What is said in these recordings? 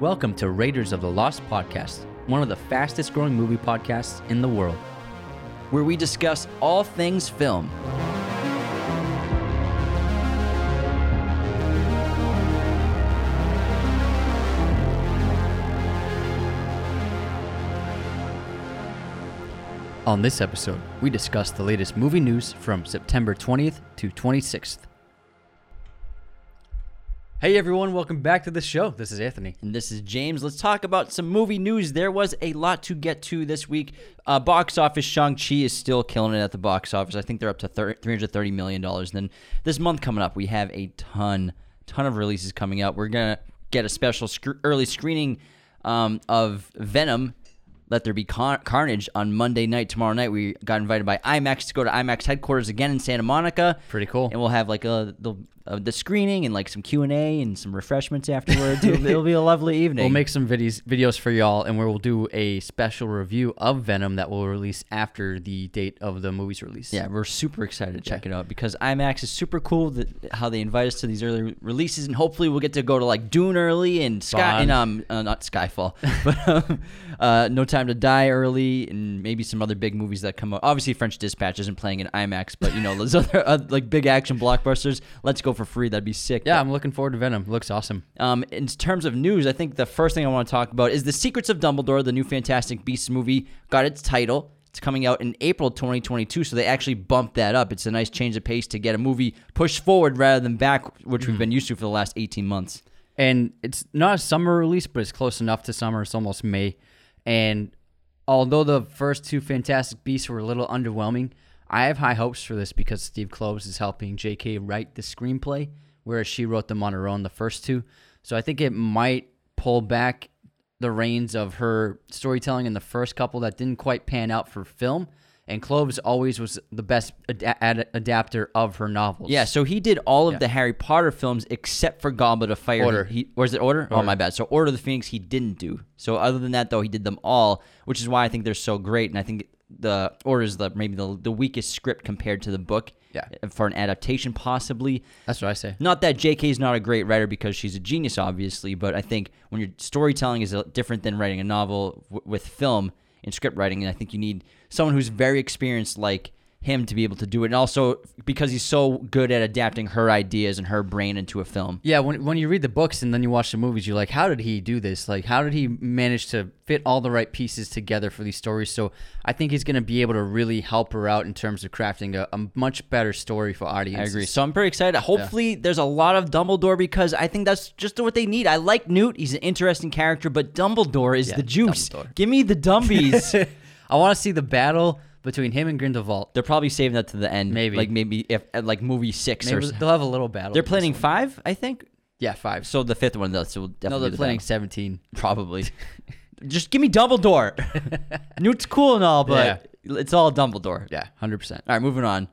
Welcome to Raiders of the Lost podcast, one of the fastest growing movie podcasts in the world. where we discuss all things film. On this episode, we discuss the latest movie news from September 20th to 26th. Hey everyone, welcome back to the show. This is Anthony. And this is James. Let's talk about some movie news. There was a lot to get to this week. Uh, box office, Shang-Chi is still killing it at the box office. I think they're up to thir- $330 million. And then this month coming up, we have a ton, ton of releases coming out. We're going to get a special sc- early screening um, of Venom Let There Be Car- Carnage on Monday night. Tomorrow night, we got invited by IMAX to go to IMAX headquarters again in Santa Monica. Pretty cool. And we'll have like a the uh, the screening and like some Q and A and some refreshments afterwards. it'll, it'll be a lovely evening. We'll make some videos videos for y'all, and we'll do a special review of Venom that will release after the date of the movie's release. yeah, we're super excited to check it out because IMAX is super cool. That how they invite us to these early releases, and hopefully we'll get to go to like Dune early and Sky and um uh, not Skyfall, but um, uh, No Time to Die early, and maybe some other big movies that come out. Obviously, French Dispatch isn't playing in IMAX, but you know those other uh, like big action blockbusters. Let's go for free. That'd be sick. Yeah, I'm looking forward to Venom. Looks awesome. Um, in terms of news, I think the first thing I want to talk about is The Secrets of Dumbledore, the new Fantastic Beasts movie, got its title. It's coming out in April 2022, so they actually bumped that up. It's a nice change of pace to get a movie pushed forward rather than back, which we've been used to for the last 18 months. and it's not a summer release, but it's close enough to summer. It's almost May, and although the first two Fantastic Beasts were a little underwhelming, I have high hopes for this because Steve Kloves is helping J.K. write the screenplay, whereas she wrote them on her own the first two. So I think it might pull back the reins of her storytelling in the first couple that didn't quite pan out for film. And Kloves always was the best ad- ad- adapter of her novels. Yeah, so he did all of the Harry Potter films except for Goblet of Fire. Order. He, or is it Order? Oh, my bad. So Order of the Phoenix he didn't do. So other than that, though, he did them all, which is why I think they're so great. And I think the Order is the maybe the, the weakest script compared to the book. Yeah. For an adaptation, possibly. that's what I say. Not that J.K. is not a great writer because she's a genius, obviously, but I think when your storytelling is uh, different than writing a novel w- with film and script writing, and I think you need someone who's very experienced like him to be able to do it, and also because he's so good at adapting her ideas and her brain into a film. Yeah, when when you read the books and then you watch the movies, you're like, how did he do this? Like, how did he manage to fit all the right pieces together for these stories? So I think he's going to be able to really help her out in terms of crafting a, a much better story for audience. I audiences. agree. So I'm pretty excited. Hopefully, there's a lot of Dumbledore because I think that's just what they need. I like Newt; he's an interesting character, but Dumbledore is the juice. Dumbledore. Give me the Dumbies. I want to see the battle between him and Grindelwald. They're probably saving that to the end. Maybe. like maybe if like movie six or something. they'll have a little battle. They're in planning five, I think. Yeah, five. So the fifth one, though, so no, definitely they're the planning battle. 17. probably. Just give me Dumbledore. Newt's cool and all, but it's all Dumbledore. Yeah, 100%. All right, moving on.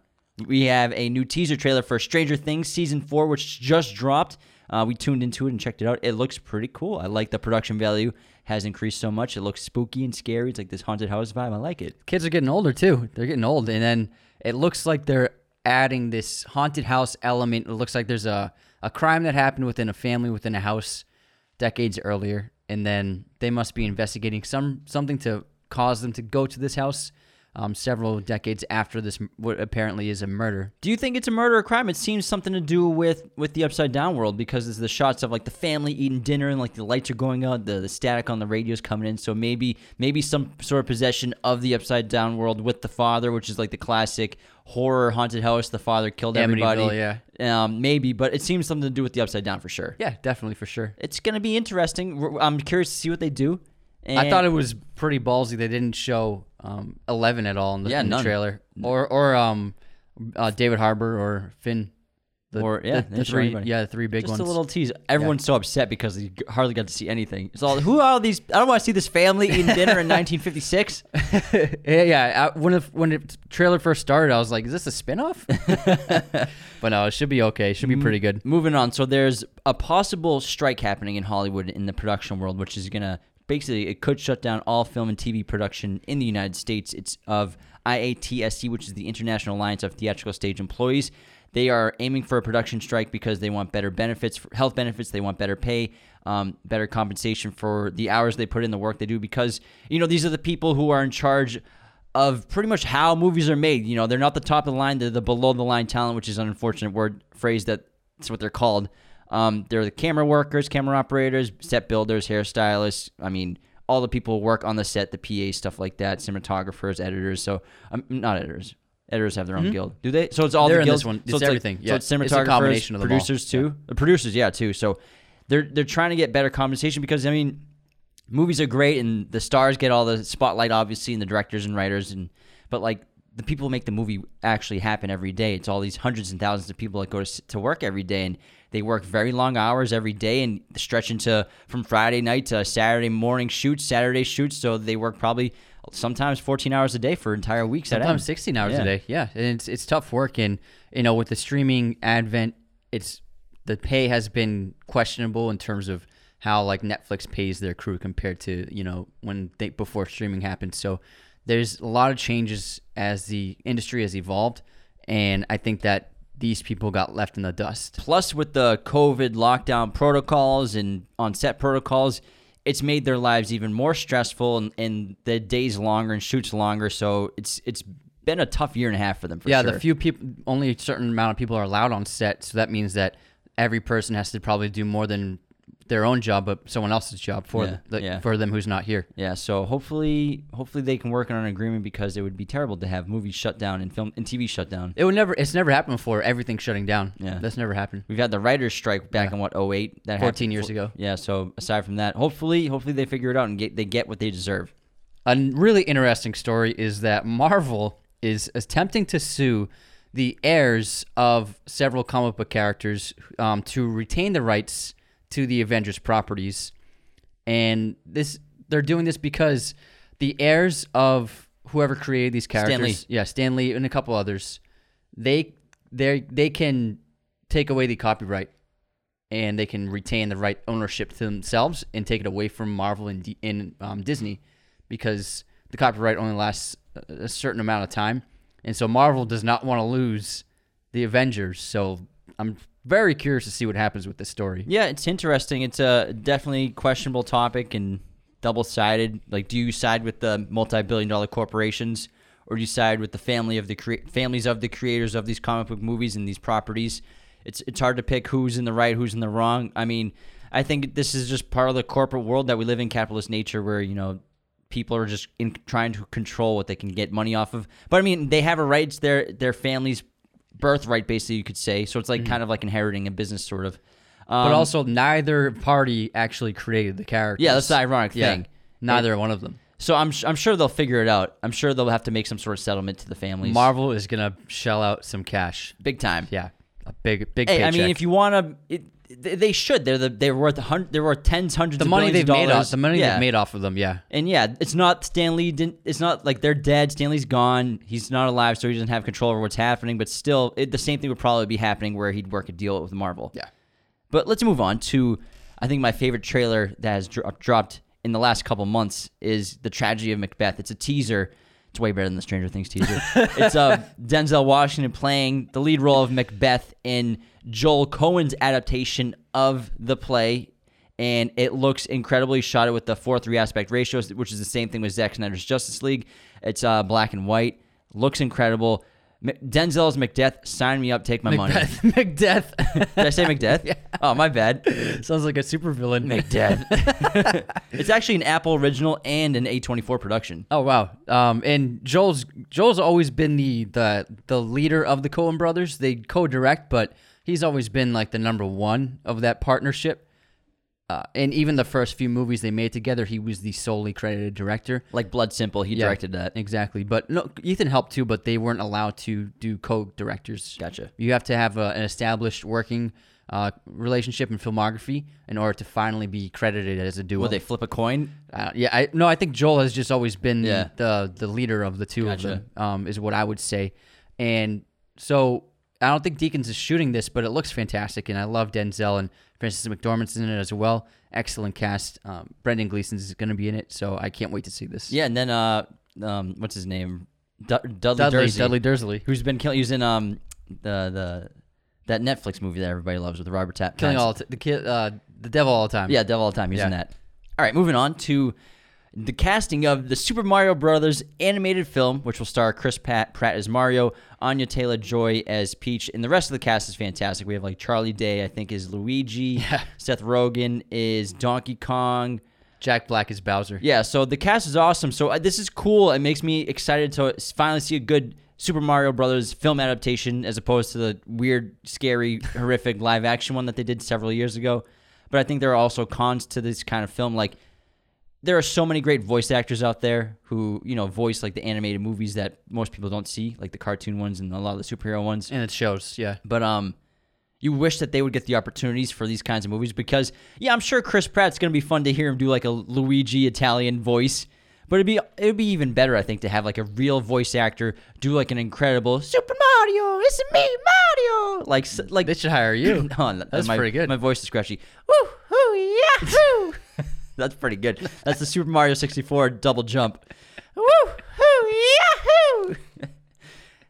We have a new teaser trailer for Stranger Things season four, which just dropped. Uh, we tuned into it and checked it out. It looks pretty cool. I like the production value has increased so much. It looks spooky and scary. It's like this haunted house vibe. I like it. kids are getting older too. They're getting old, and then it looks like they're adding this haunted house element. It looks like there's a a crime that happened within a family within a house decades earlier, and then they must be investigating some something to cause them to go to this house. Um, several decades after this, what apparently is a murder. Do you think it's a murder or crime? It seems something to do with with the upside down world because it's the shots of like the family eating dinner and like the lights are going out, the, the static on the radio is coming in. So maybe maybe some sort of possession of the upside down world with the father, which is like the classic horror haunted house. The father killed everybody. Yeah. Um, maybe, but it seems something to do with the upside down for sure. Yeah, definitely for sure. It's gonna be interesting. I'm curious to see what they do. I thought it was pretty ballsy. They didn't show um, Eleven at all in the, Yeah, in the trailer, or or um, uh, David Harbour or Finn. The, Or- yeah, the, the three, yeah, the three big Just ones. a little tease. Everyone's so upset because they hardly got to see anything. It's all who are these? I don't want to see this family eating dinner in 1956. yeah, yeah. I, when the when the trailer first started, I was like, "Is this a spinoff?" but no, it should be okay. It should be pretty good. Moving on. So there's a possible strike happening in Hollywood in the production world, which is gonna basically it could shut down all film and TV production in the United States. It's of IATSE, which is the International Alliance of Theatrical Stage Employees. They are aiming for a production strike because they want better benefits, health benefits. They want better pay, um, better compensation for the hours they put in, the work they do. Because you know these are the people who are in charge of pretty much how movies are made. You know, they're not the top of the line; they're the below the line talent, which is an unfortunate word phrase that that's what they're called. Um, they're the camera workers, camera operators, set builders, hairstylists. I mean, all the people who work on the set, the PA stuff like that, cinematographers, editors. So, um, not editors. Editors have their own guild. Do they? So it's all Mm-hmm. They're the guilds. one. So It's like- everything. Yeah. So it's It's a combination of them all. producers too. The producers, yeah, too. So they're they're trying to get better compensation because I mean, movies are great and the stars get all the spotlight, obviously, and the directors and writers, and but like the people who make the movie actually happen every day. It's all these hundreds and thousands of people that go to, to work every day, and they work very long hours every day and stretch into from Friday night to Saturday morning shoots, Saturday shoots. So they work probably sometimes 14 hours a day for entire weeks. Sometimes 16 hours Yeah. a day. Yeah, and it's it's tough work, and you know with the streaming advent, it's the pay has been questionable in terms of how like Netflix pays their crew compared to you know when they before streaming happened. So there's a lot of changes as the industry has evolved, and I think that these people got left in the dust. Plus, with the COVID lockdown protocols and on set protocols, it's made their lives even more stressful and, and the days longer and shoots longer. So it's it's been a tough year and a half for them. For yeah, sure. the few people, only a certain amount of people are allowed on set, so that means that every person has to probably do more than their own job, but someone else's job for Yeah, the, yeah. for them who's not here. Yeah, so hopefully, hopefully they can work on an agreement because it would be terrible to have movies shut down and film and TV shut down. It would never. It's never happened before. Everything shutting down. Yeah. that's never happened. We've had the writers' strike back in what 08? That 14 happened years before- ago. Yeah, so aside from that, hopefully, hopefully they figure it out and get they get what they deserve. A really interesting story is that Marvel is attempting to sue the heirs of several comic book characters um, to retain the rights to the Avengers properties, and this they're doing this because the heirs of whoever created these characters, Lee. yeah, Stan Lee and a couple others, they they they can take away the copyright and they can retain the right ownership to themselves and take it away from Marvel and, D- and um, Disney because the copyright only lasts a certain amount of time. And so Marvel does not want to lose the Avengers. So I'm very curious to see what happens with this story. Yeah, it's interesting. It's a definitely questionable topic and double sided. Like, do you side with the multi billion dollar corporations, or do you side with the family of the crea- families of the creators of these comic book movies and these properties? It's it's hard to pick who's in the right, who's in the wrong. I mean, I think this is just part of the corporate world that we live in, capitalist nature, where you know people are just in, trying to control what they can get money off of. But I mean, they have a right; their their family's birthright, basically, you could say. So it's like kind of like inheriting a business, sort of. Um, But also, neither party actually created the character. Yeah, that's the ironic Yeah, thing. Neither one of them. So I'm I'm sure they'll figure it out. I'm sure they'll have to make some sort of settlement to the families. Marvel is gonna shell out some cash. big time. Yeah, a big, big. Hey, I mean, if you want to, they should. They're the they're worth hundred. They're worth tens, hundreds. the of money they've of made off the money yeah. they've made off of them, yeah. And yeah, it's not Stan Lee. Didn't. It's not like they're dead. Stan Lee's gone. He's not alive, so he doesn't have control over what's happening. But still, it, the same thing would probably be happening where he'd work a deal with Marvel. Yeah. But let's move on to, I think my favorite trailer that has dro- dropped in the last couple months is the tragedy of Macbeth. It's a teaser. It's way better than the Stranger Things teaser. it's uh, Denzel Washington playing the lead role of Macbeth in Joel Coen's adaptation of the play. And it looks incredibly shot it with the 4 3 aspect ratio, which is the same thing with Zack Snyder's Justice League. It's uh, black and white. Looks incredible. Denzel's Macbeth. Sign me up. Take my money. Macbeth, Macbeth. Did I say Macbeth? Oh, my bad. Sounds like a super villain. Macbeth. it's actually an Apple original and an A24 production. Oh wow. Um, and Joel's Joel's always been the the the leader of the Coen brothers. They co-direct, but he's always been like the number one of that partnership. Uh, and even the first few movies they made together, he was the solely credited director. Like Blood Simple, he Yeah, directed that. exactly. But no, Ethan helped too, but they weren't allowed to do co-directors. Gotcha. You have to have a, an established working uh, relationship and filmography in order to finally be credited as a duo. Will they flip a coin? Uh, yeah, I no, I think Joel has just always been Yeah. the the leader of the two Gotcha. of them. Um, is what I would say, and so I don't think Deakins is shooting this, but it looks fantastic, and I love Denzel and Frances McDormand's in it as well. Excellent cast. Um, Brendan Gleeson is going to be in it, so I can't wait to see this. Yeah, and then uh, um, what's his name? Du- Dudley, Dudley Dursley, Dudley Dursley. who's been killing. He was in um, the the that Netflix movie that everybody loves with Robert Tap. Killing all t- the kid, uh, the devil all the time. Yeah, Devil All the Time. He's in that. All right, moving on to the casting of the Super Mario Brothers animated film, which will star Chris Pat, Pratt as Mario, Anya Taylor Joy as Peach, and the rest of the cast is fantastic. We have like Charlie Day, I think, is Luigi. Seth Rogen is Donkey Kong. Jack Black is Bowser. Yeah, so the cast is awesome. So uh, this is cool. It makes me excited to finally see a good Super Mario Brothers film adaptation as opposed to the weird, scary, horrific live action one that they did several years ago. But I think there are also cons to this kind of film. Like there are so many great voice actors out there who you know voice like the animated movies that most people don't see, like the cartoon ones and a lot of the superhero ones. And it shows, yeah. But um, you wish that they would get the opportunities for these kinds of movies because yeah, I'm sure Chris Pratt's gonna be fun to hear him do like a Luigi Italian voice. But it'd be it'd be even better, I think, to have like a real voice actor do like an incredible Super Mario, it's me, Mario. Like like They should hire you. No, That's my, pretty good. My voice is scratchy. Woo hoo yahoo! That's pretty good. That's the Super Mario 64 double jump. Woo hoo yahoo!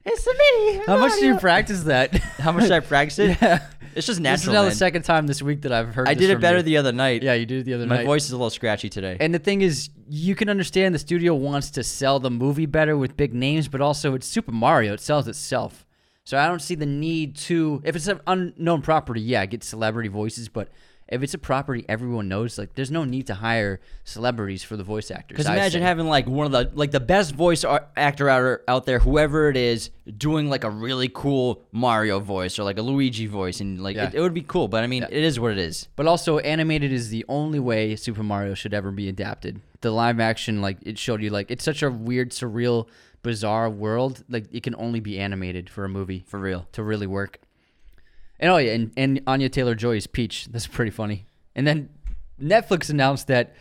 It's the mini. How much do you practice that? How much did I practice it? yeah. It's just natural. This is now the second time this week that I've heard I did it better you. the other night. Yeah, you did it the other My night. My voice is a little scratchy today. And the thing is, you can understand the studio wants to sell the movie better with big names, but also it's Super Mario. It sells itself. So I don't see the need to. If it's an unknown property, yeah, get celebrity voices. But if it's a property everyone knows, like, there's no need to hire celebrities for the voice actors. Because imagine having like one of the like the best voice actor out, out there, whoever it is, doing like a really cool Mario voice or like a Luigi voice, and like Yeah. it, it would be cool. But I mean, Yeah. it is what it is. But also, animated is the only way Super Mario should ever be adapted. The live action, like it showed you, like it's such a weird, surreal, bizarre world. Like it can only be animated for a movie For real. to really work. And oh yeah, and, and Anya Taylor Joy is Peach. That's pretty funny. And then Netflix announced that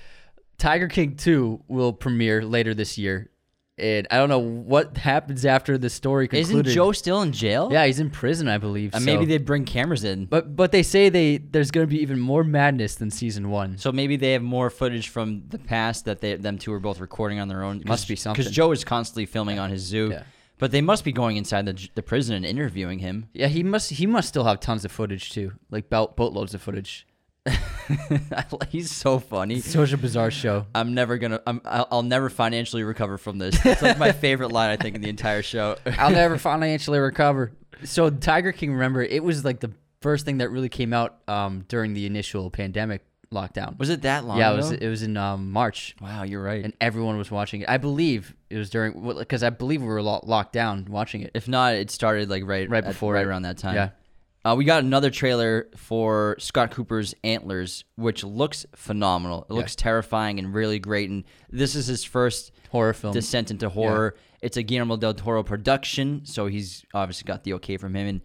Tiger King 2 will premiere later this year. And I don't know what happens after the story concluded. Isn't Joe still in jail? Yeah, he's in prison, I believe. Uh, and so- maybe they bring cameras in. But but they say they there's going to be even more madness than season 1. So maybe they have more footage from the past that they them two are both recording on their own. Must be something. Because Joe is constantly filming on his zoo. Yeah. But they must be going inside the, the prison and interviewing him. Yeah, he must he must still have tons of footage too. Like boat boatloads of footage. He's so funny. It's such a bizarre show. I'm never gonna. I'm, I'll, I'll never financially recover from this. It's like my favorite line I think in the entire show. I'll never financially recover. So Tiger King, remember, it was like the first thing that really came out um, during the initial pandemic lockdown. Was it that long? yeah, it ago? was. It was in um, March, Wow, you're right. and everyone was watching it. I believe it was during because I believe we were lo- locked down watching it. if not, it started like right Right at- before right around that time. Yeah. Uh, we got another trailer for Scott Cooper's Antlers, which looks phenomenal. It looks terrifying and really great. And this is his first Horror film. descent into horror. It's a Guillermo del Toro production, so he's obviously got the okay from him.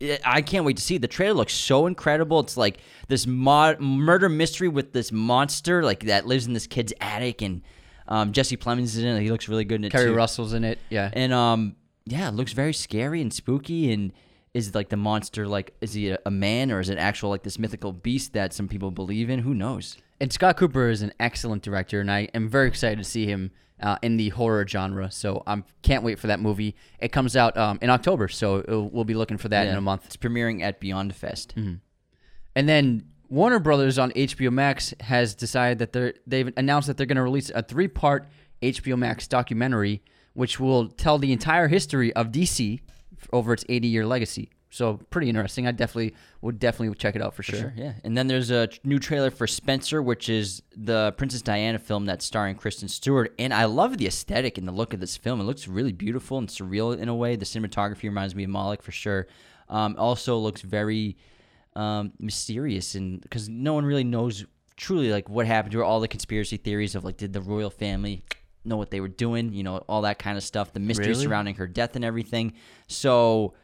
And I can't wait to see. The trailer looks so incredible. It's like this mod- murder mystery with this monster like that lives in this kid's attic, and um, Jesse Plemons is in it. He looks really good in it Kerry too. Russell's in it. Yeah. And um, yeah, it looks very scary and spooky. And is like the monster like is he a, a man or is it actual like this mythical beast that some people believe in? Who knows? And Scott Cooper is an excellent director, and I am very excited to see him uh, in the horror genre. So I um, can't wait for that movie. It comes out um, in October, so we'll be looking for that in a month. It's premiering at Beyond Fest. And then Warner Brothers on HBO Max has decided that they're they've announced that they're going to release a three part HBO Max documentary, which will tell the entire history of DC over its 80 year legacy. So pretty interesting. I definitely would definitely check it out for sure. Sure, yeah. And then there's a new trailer for Spencer, which is the Princess Diana film that's starring Kristen Stewart. And I love the aesthetic and the look of this film. It looks really beautiful and surreal in a way. The cinematography reminds me of Malick for sure. Um, also looks very um, mysterious and because no one really knows truly like what happened to her. All the conspiracy theories of like did the royal family know what they were doing? You know, all that kind of stuff. The mystery Really? surrounding her death and everything. So.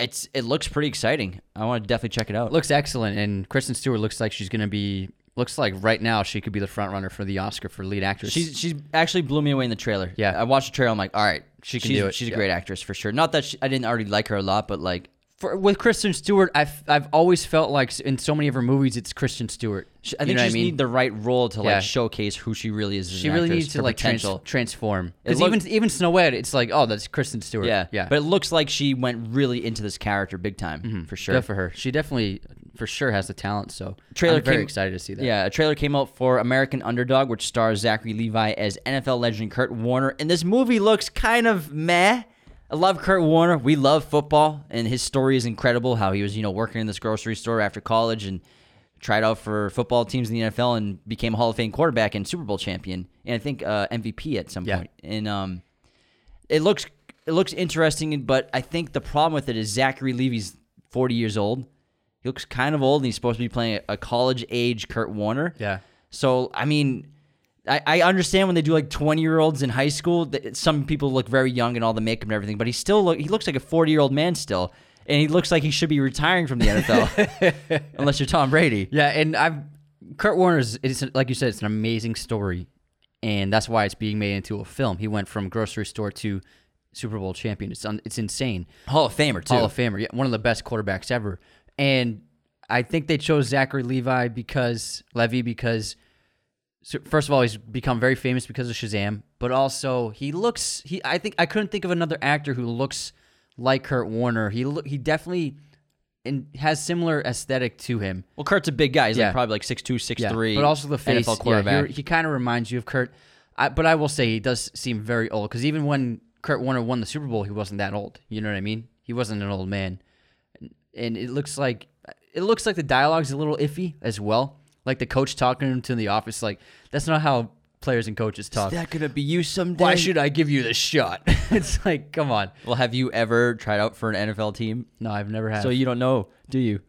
It's it looks pretty exciting. I want to definitely check it out. looks excellent, and Kristen Stewart looks like she's going to be. Looks like right now she could be the front runner for the Oscar for lead actress. She's she's actually blew me away in the trailer. Yeah. I watched the trailer. I'm like, all right, She can she's, do it, She's a yeah. great actress for sure. Not that she, I didn't already like her a lot, but like For, with Kristen Stewart, I've I've always felt like in so many of her movies, it's Kristen Stewart. Sh- I You think know she just mean? need the right role to Yeah. like showcase who she really is. As She really actress, needs to like trans- transform. Because even even Snow White, it's like, oh, that's Kristen Stewart. Yeah, yeah. But it looks like she went really into this character big time mm-hmm. for sure. Good for her. She definitely, for sure, has the talent. So Trailer I'm very came- excited to see that. Yeah, a trailer came out for American Underdog, which stars Zachary Levi as NFL legend Kurt Warner. And this movie looks kind of meh. I love Kurt Warner. We love football, and his story is incredible. How he was, you know, working in this grocery store after college and tried out for football teams in the NFL and became a Hall of Fame quarterback and Super Bowl champion, and I think uh, MVP at some Yeah. point. And um, it looks it looks interesting, but I think the problem with it is Zachary Levi's 40 years old. He looks kind of old, and he's supposed to be playing a college age Kurt Warner. Yeah. So I mean, I, I understand when they do like twenty year olds in high school. That some people look very young and all the makeup and everything, but he still look he looks like a forty year old man still, and he looks like he should be retiring from the NFL, unless you're Tom Brady. Yeah, and I've Kurt Warner's. It's like you said, it's an amazing story, and that's why it's being made into a film. He went from grocery store to Super Bowl champion. It's un, it's insane. Hall of Famer too. Hall of Famer, yeah, one of the best quarterbacks ever. And I think they chose Zachary Levi because Levi because so first of all he's become very famous because of Shazam, but also he looks he I think I couldn't think of another actor who looks like Kurt Warner. He look he definitely and has similar aesthetic to him. well, Kurt's a big guy. He's Yeah. like probably like 6'2", 6'3", but also the face. NFL yeah, quarterback. he, he kind of reminds you of Kurt. I, but I will say he does seem very old because even when Kurt Warner won the Super Bowl, he wasn't that old. You know what I mean? He wasn't an old man, and, and it looks like it looks like the dialogue's a little iffy as well. Like the coach talking to him to the office, like that's not how players and coaches talk. Is that gonna be you someday? Why should I give you the shot? it's like, come on. Well, have you ever tried out for an NFL team? No, I've never had. So you don't know, do you?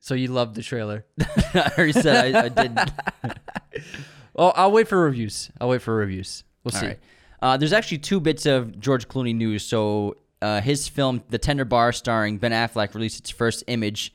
So you love the trailer? I already said I, I didn't. Oh, I'll wait for reviews. I'll wait for reviews. We'll All see. right. Uh, there's actually two bits of George Clooney news. So uh, his film, The Tender Bar, starring Ben Affleck, released its first image,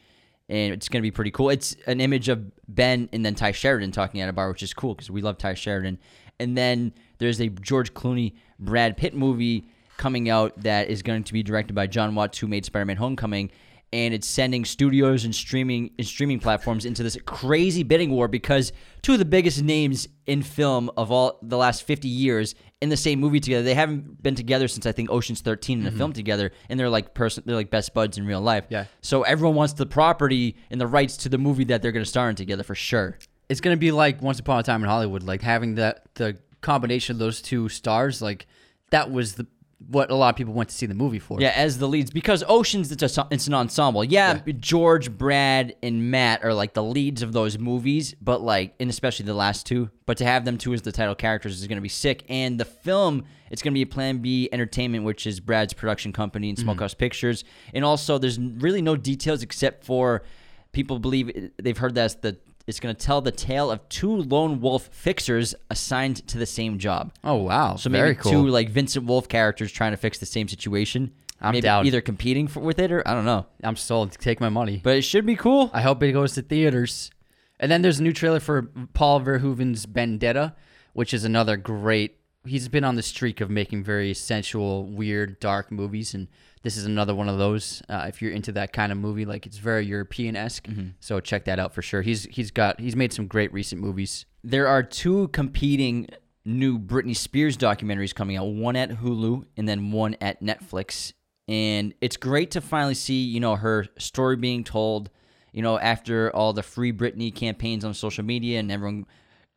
and it's going to be pretty cool. It's an image of Ben and then Tye Sheridan talking at a bar, which is cool because we love Tye Sheridan. And then there's a George Clooney Brad Pitt movie coming out that is going to be directed by Jon Watts, who made Spider-Man: Homecoming. And it's sending studios and streaming and streaming platforms into this crazy bidding war because two of the biggest names in film of all the last 50 years in the same movie together. They haven't been together since I think Ocean's 13 in a mm-hmm. film together, and they're like person, they're like best buds in real life. Yeah. So everyone wants the property and the rights to the movie that they're going to star in together for sure. it's gonna be like Once Upon a Time in Hollywood, like having that the combination of those two stars, like that was the what a lot of people went to see the movie for. Yeah, as the leads because Ocean's it's a it's an ensemble. Yeah, George, Brad, and Matt are like the leads of those movies, but like and especially the last two. But to have them two as the title characters is going to be sick. And the film it's going to be a Plan B Entertainment, which is Brad's production company and mm-hmm. Smokehouse Pictures. And also, there's really no details except for people believe eh, they've heard that the it's going to tell the tale of two lone wolf fixers assigned to the same job. Oh wow. So very maybe cool. two like Vincent Wolf characters trying to fix the same situation. I'm maybe down. Either competing for, with it or I don't know. I'm sold. Take my money. But it should be cool. I hope it goes to theaters. And then there's a new trailer for Paul Verhoeven's Benedetta, which is another great. He's been on the streak of making very sensual, weird, dark movies, and this is another one of those. Uh, if you're into that kind of movie, like it's very European esque, so check that out for sure. He's he's got he's made some great recent movies. There are two competing new Britney Spears documentaries coming out, one at Hulu and then one at Netflix. And it's great to finally see, you know, her story being told, you know, after all the free Britney campaigns on social media and everyone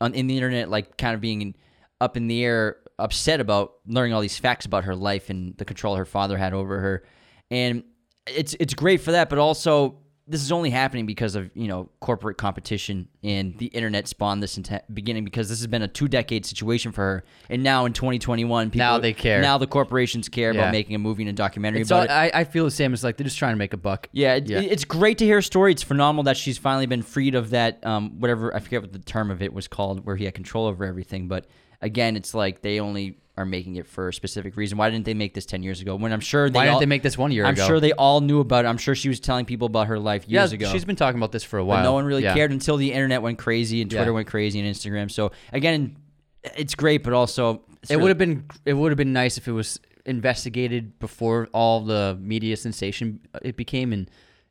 on in the internet like kind of being up in the air upset about learning all these facts about her life and the control her father had over her. And it's it's great for that, but also this is only happening because of you know corporate competition and the internet spawned this into beginning because this has been a two decade situation for her, and now in 2021, people, Now they care. Now the corporations care Yeah. about making a movie and a documentary It's all, it. I, I feel the same. as like they're just trying to make a buck. Yeah, it, Yeah. it's great to hear a story. It's phenomenal that she's finally been freed of that um, whatever I forget what the term of it was called, where he had control over everything. But again, it's like they only are making it for a specific reason. Why didn't they make this ten years ago? When I'm sure they Why didn't they make this one year I'm ago? sure they all knew about it. I'm sure she was telling people about her life years yeah, ago. she's been talking about this for a while. But no one really Yeah. cared until the internet went crazy and Twitter Yeah. went crazy and Instagram. So again, it's great, but also It really- would have been it would have been nice if it was investigated before all the media sensation uh, it became, and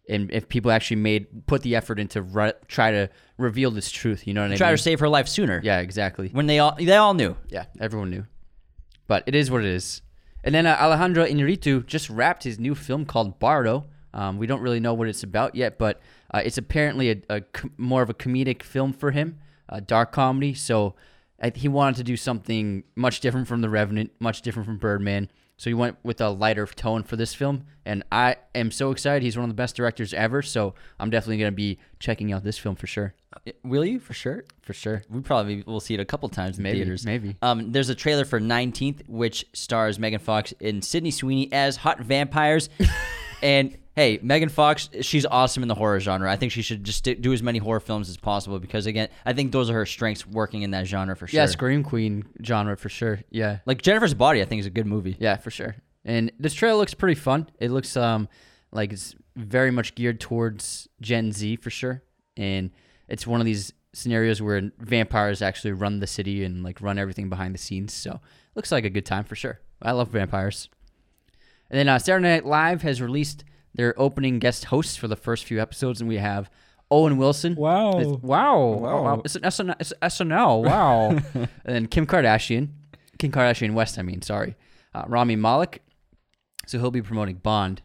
and if people actually made put the effort into ru- try to reveal this truth, you know what I Try mean? to save her life sooner. yeah, exactly. When they all they all knew. Yeah, everyone knew. But it is what it is. And then uh, Alejandro Inarritu just wrapped his new film called Bardo. Um, we don't really know what it's about yet, but uh, it's apparently a, a com- more of a comedic film for him, a dark comedy. So uh, he wanted to do something much different from The Revenant, much different from Birdman. So he went with a lighter tone for this film, and I am so excited. He's one of the best directors ever, so I'm definitely going to be checking out this film for sure. Will you for sure? For sure. We probably will see it a couple times in Maybe, theaters. maybe. Um, there's a trailer for Night Teeth, which stars Megan Fox and Sydney Sweeney as hot vampires. and hey, Megan Fox, she's awesome in the horror genre. I think she should just do as many horror films as possible because again, I think those are her strengths working in that genre for sure. Yeah, Scream Queen genre for sure. Yeah. Like Jennifer's Body, I think is a good movie. Yeah, for sure. And this trailer looks pretty fun. It looks um like it's very much geared towards Gen Z for sure. And it's one of these scenarios where vampires actually run the city and like run everything behind the scenes. So looks like a good time for sure. I love vampires. And then uh, Saturday Night Live has released their opening guest hosts for the first few episodes, and we have Owen Wilson. Wow. It's- wow. Wow. It's an SNL. It's SNL. Wow. and then Kim Kardashian. Kim Kardashian West, I mean, sorry. Uh, Rami Malek. So he'll be promoting Bond.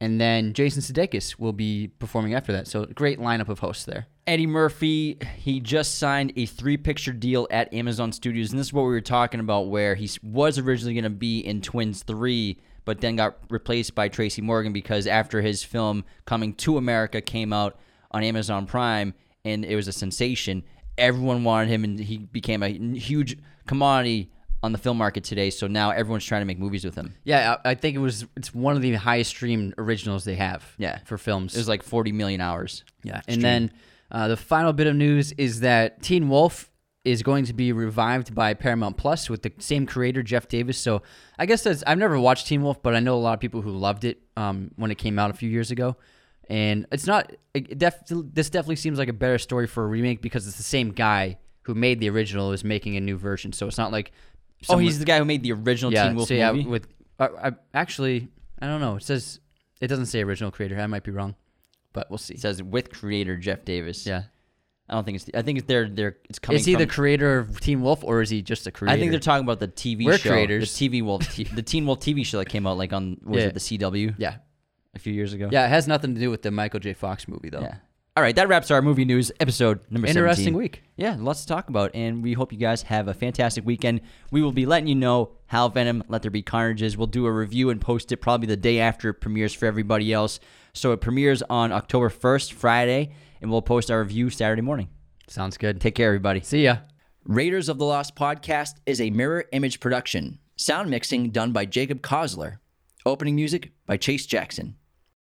And then Jason Sudeikis will be performing after that. So great lineup of hosts there. Eddie Murphy, he just signed a three picture deal at Amazon Studios. And this is what we were talking about, where he was originally going to be in Twins 3, but then got replaced by Tracy Morgan because after his film Coming to America came out on Amazon Prime and it was a sensation, everyone wanted him and he became a huge commodity on the film market today. So now everyone's trying to make movies with him. Yeah, I, think it was. It's one of the highest streamed originals they have. Yeah. for films. It was like 40 million hours. Yeah, and then uh, the final bit of news is that Teen Wolf is going to be revived by Paramount Plus with the same creator Jeff Davis. So I guess that's I've never watched Teen Wolf, but I know a lot of people who loved it um, when it came out a few years ago. And it's not. It def, this definitely seems like a better story for a remake because it's the same guy who made the original is making a new version. So it's not like. Oh, he's the guy who made the original yeah. Teen Wolf so yeah, movie? with uh, I, actually I don't know. It says it doesn't say original creator. I might be wrong, but we'll see. It says with creator Jeff Davis. Yeah. I don't think it's. I think it's they're they're. It's coming. Is he from, the creator of Teen Wolf or is he just a creator? I think they're talking about the TV We're show. creators. The TV Wolf, t- the Teen Wolf TV show that came out like on was Yeah. it the CW yeah, a few years ago. yeah. It has nothing to do with the Michael J. Fox movie though. Yeah. All right, that wraps our movie news episode number. Interesting 17. week. Yeah, lots to talk about, and we hope you guys have a fantastic weekend. We will be letting you know how Venom Let There Be Carnage is. We'll do a review and post it probably the day after it premieres for everybody else. So it premieres on October 1st, Friday, and we'll post our review Saturday morning. Sounds good. Take care, everybody. See ya. Raiders of the Lost podcast is a mirror image production. Sound mixing done by Jacob Kosler. Opening music by Chase Jackson.